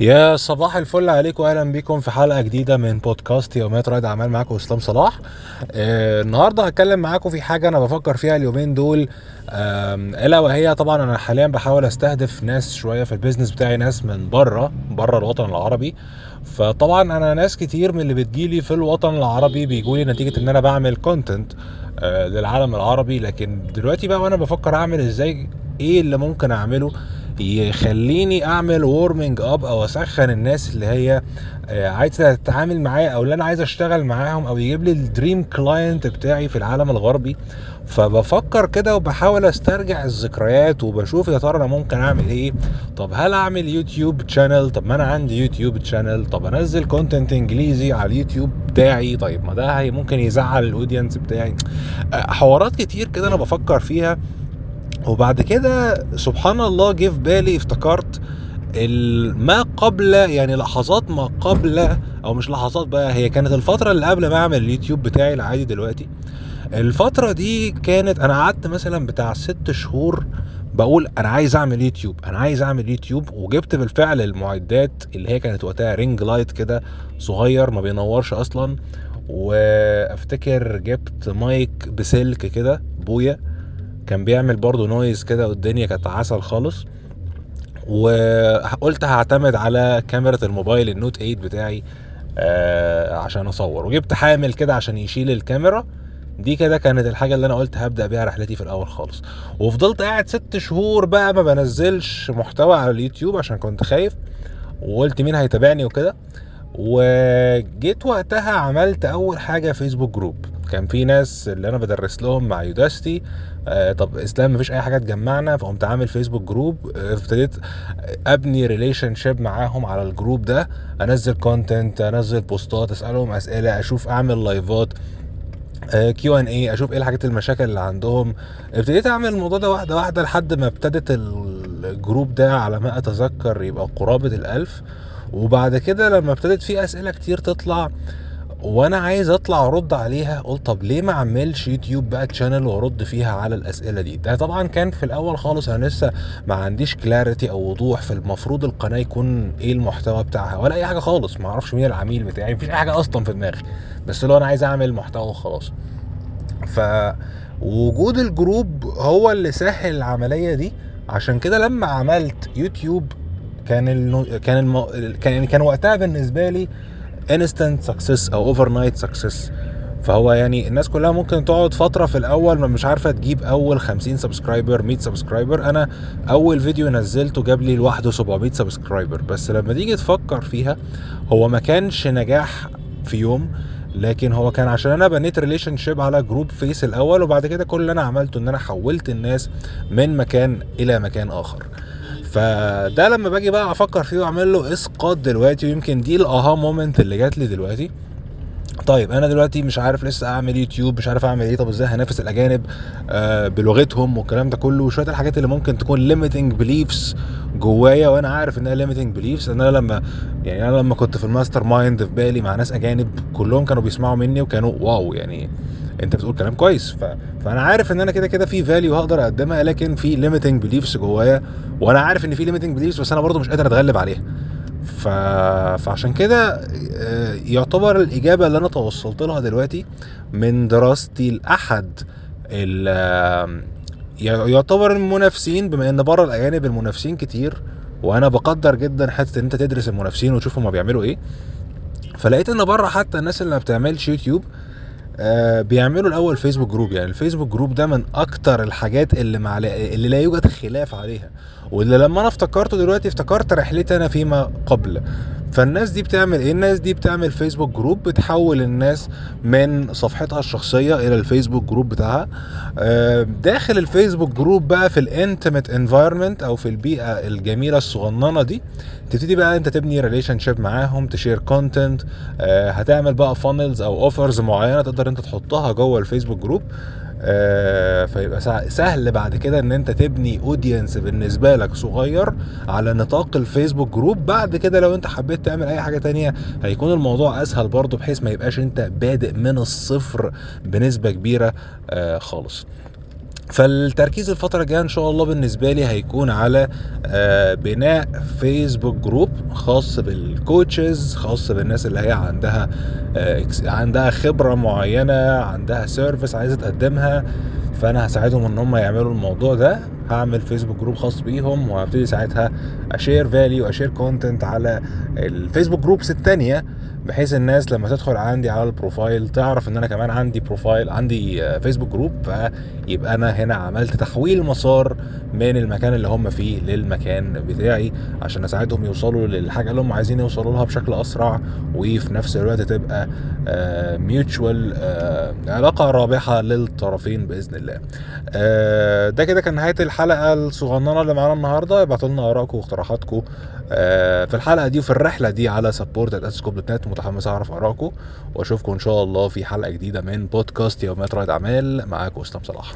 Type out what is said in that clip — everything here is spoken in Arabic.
يا صباح الفل عليكم واهلا بيكم في حلقة جديدة من بودكاست يوميات رائد أعمال معاكم اسلام صلاح. آه النهارده هتكلم معاكم في حاجة أنا بفكر فيها اليومين دول. آه إلا وهي طبعا أنا حاليا بحاول أستهدف ناس شوية في ال business بتاعي ناس من بره بره الوطن العربي. فطبعا أنا ناس كتير من اللي بتجيلي في الوطن العربي بيجولي نتيجة إن أنا بعمل content آه للعالم العربي. لكن دلوقتي بقى وأنا بفكر أعمل إزاي إيه اللي ممكن أعمله؟ يخليني أعمل warming up أو أسخن الناس اللي هي آه، عايزة تتعامل معايا أو اللي أنا عايز أشتغل معاهم أو يجيب لي ال dream client بتاعي في العالم الغربي. فبفكر كده وبحاول أسترجع الذكريات وبشوف يا ترى أنا ممكن أعمل إيه. طب هل أعمل يوتيوب channel طب ما أنا عندي يوتيوب channel طب أنزل content إنجليزي على اليوتيوب بتاعي. طيب ما ده ممكن يزعل ال audience بتاعي. آه، حوارات كتير كده أنا بفكر فيها. وبعد كده سبحان الله جه في بالي افتكرت ما قبل يعني لحظات ما قبل أو مش لحظات بقى هي كانت الفترة اللي قبل ما أعمل اليوتيوب بتاعي العادي دلوقتي. الفترة دي كانت أنا قعدت مثلا بتاع ست شهور بقول أنا عايز أعمل يوتيوب أنا عايز أعمل يوتيوب وجبت بالفعل المعدات اللي هي كانت وقتها ring light كده صغير ما بينورش أصلا وأفتكر جبت مايك بسلك كده بويا. كان بيعمل برضه noise كده والدنيا كانت عسل خالص. وقلت هعتمد على كاميرا الموبايل ال Note 8 بتاعي آه عشان اصور. وجبت حامل كده عشان يشيل الكاميرا. دي كده كانت الحاجة اللي أنا قلت هبدأ بيها رحلتي في الأول خالص. وفضلت قاعد ست شهور بقى ما بنزلش محتوى على اليوتيوب عشان كنت خايف. وقلت مين هيتابعني وكده. وجيت وقتها عملت أول حاجة فيسبوك group كان في ناس اللي أنا بدرس لهم مع Udacity آه طب إسلام مفيش أي حاجة تجمعنا فقمت عامل فيسبوك group آه، ابتديت أبني relationship معاهم على ال group ده أنزل content أنزل post ات أسألهم أسئلة أشوف أعمل live ات Q and A أشوف إيه الحاجات المشاكل اللي عندهم. ابتديت أعمل الموضوع ده واحدة واحدة لحد ما ابتدت ال group ده على ما أتذكر يبقى قرابة الألف. وبعد كده لما ابتدت في أسئلة كتير تطلع وأنا عايز اطلع ارد عليها قلت طب ليه ما اعملش يوتيوب بقى channel وارد فيها على الأسئلة دي؟ ده طبعا كان في الأول خالص أنا لسه ما عنديش clarity أو وضوح في المفروض القناة يكون إيه المحتوى بتاعها ولا أي حاجة خالص ما أعرفش مين العميل بتاعي مفيش أي حاجة أصلا في دماغي بس لو أنا عايز أعمل محتوى وخلاص. فوجود ال group هو اللي سهل العملية دي عشان كده لما عملت يوتيوب كان النو... كان الم... كان يعني كان وقتها بالنسبة لي instant success أو overnight success فهو يعني الناس كلها ممكن تقعد فترة في الأول ما مش عارفة تجيب أول 50 subscriber 100 subscriber أنا أول فيديو نزلته جاب لي لوحده 700 subscriber بس لما تيجي تفكر فيها هو ما كانش نجاح في يوم لكن هو كان عشان أنا بنيت relationship على group فيس الأول وبعد كده كل اللي أنا عملته إن أنا حولت الناس من مكان إلى مكان آخر. فده لما باجي بقى أفكر فيه واعمل له اسقاط دلوقتي ويمكن دي ال aha moment اللي جات لي دلوقتي. طيب أنا دلوقتي مش عارف لسه أعمل يوتيوب مش عارف أعمل إيه طب إزاي هنافس الأجانب آه بلغتهم والكلام ده كله وشوية الحاجات اللي ممكن تكون limiting beliefs جوايا وأنا عارف إنها limiting beliefs إن أنا لما يعني أنا لما كنت في ال mastermind في بالي مع ناس أجانب كلهم كانوا بيسمعوا مني وكانوا wow يعني أنت بتقول كلام كويس ف... فأنا عارف إن أنا كده كده في value هقدر أقدمها لكن في limiting beliefs جوايا وأنا عارف إن في limiting beliefs بس أنا برضو مش قادر أتغلب عليها. ف... فعشان كده آه، يعتبر الإجابة اللي أنا توصلت لها دلوقتي من دراستي لأحد ال... يعتبر المنافسين بما إن بره الأجانب المنافسين كتير وأنا بقدر جدا حتة إن أنت تدرس المنافسين وتشوف هما بيعملوا إيه فلقيت إن بره حتى الناس اللي ما بتعملش يوتيوب آه بيعملوا الأول فيسبوك group يعني الفيسبوك group ده من أكتر الحاجات اللي مع اللي لا يوجد خلاف عليها. واللي لما أنا افتكرته دلوقتي افتكرت رحلتي أنا فيما قبل. فالناس دي بتعمل إيه؟ الناس دي بتعمل فيسبوك group بتحول الناس من صفحتها الشخصية إلى الفيسبوك group بتاعها. آه، داخل الفيسبوك group بقى في ال intimate environment أو في البيئة الجميلة الصغننة دي تبتدي بقى أنت تبني relationship معاهم ت share content هتعمل بقى funnels أو offers معينة تقدر أنت تحطها جوه الفيسبوك group آه، فيبقى سع- سهل بعد كده إن أنت تبني audience بالنسبة لك صغير على نطاق الفيسبوك group بعد كده لو أنت حبيت تعمل أي حاجة تانية هيكون الموضوع أسهل برضه بحيث ما يبقاش أنت بادئ من الصفر بنسبة كبيرة آه، خالص. فالتركيز الفترة الجاية إن شاء الله بالنسبة لي هيكون على آه، بناء فيسبوك group خاص بال coaches خاص بالناس اللي هي عندها آه، عندها خبرة معينة عندها service عايزة تقدمها فأنا هساعدهم إن هم يعملوا الموضوع ده. هعمل فيسبوك group خاص بيهم وهبتدي ساعتها أ share value أ share content على الفيسبوك groups التانية. بحيث الناس لما تدخل عندي على ال profile تعرف إن أنا كمان عندي profile عندي آه، فيسبوك group فيبقى أنا هنا عملت تحويل مسار من المكان اللي هم فيه للمكان بتاعي عشان أساعدهم يوصلوا للحاجة اللي هم عايزين يوصلوا لها بشكل أسرع وفي نفس الوقت تبقى mutual علاقة رابحة للطرفين بإذن الله. آه، ده كده كان نهاية الحلقة الصغننة اللي معانا النهارده. ابعتوا لنا آرائكم واقتراحاتكم آه، في الحلقة دي وفي الرحلة دي على support متحمس أعرف آرائكم وأشوفكم إن شاء الله في حلقة جديدة من بودكاست يوميات رائد أعمال معاكم اسلام صلاح.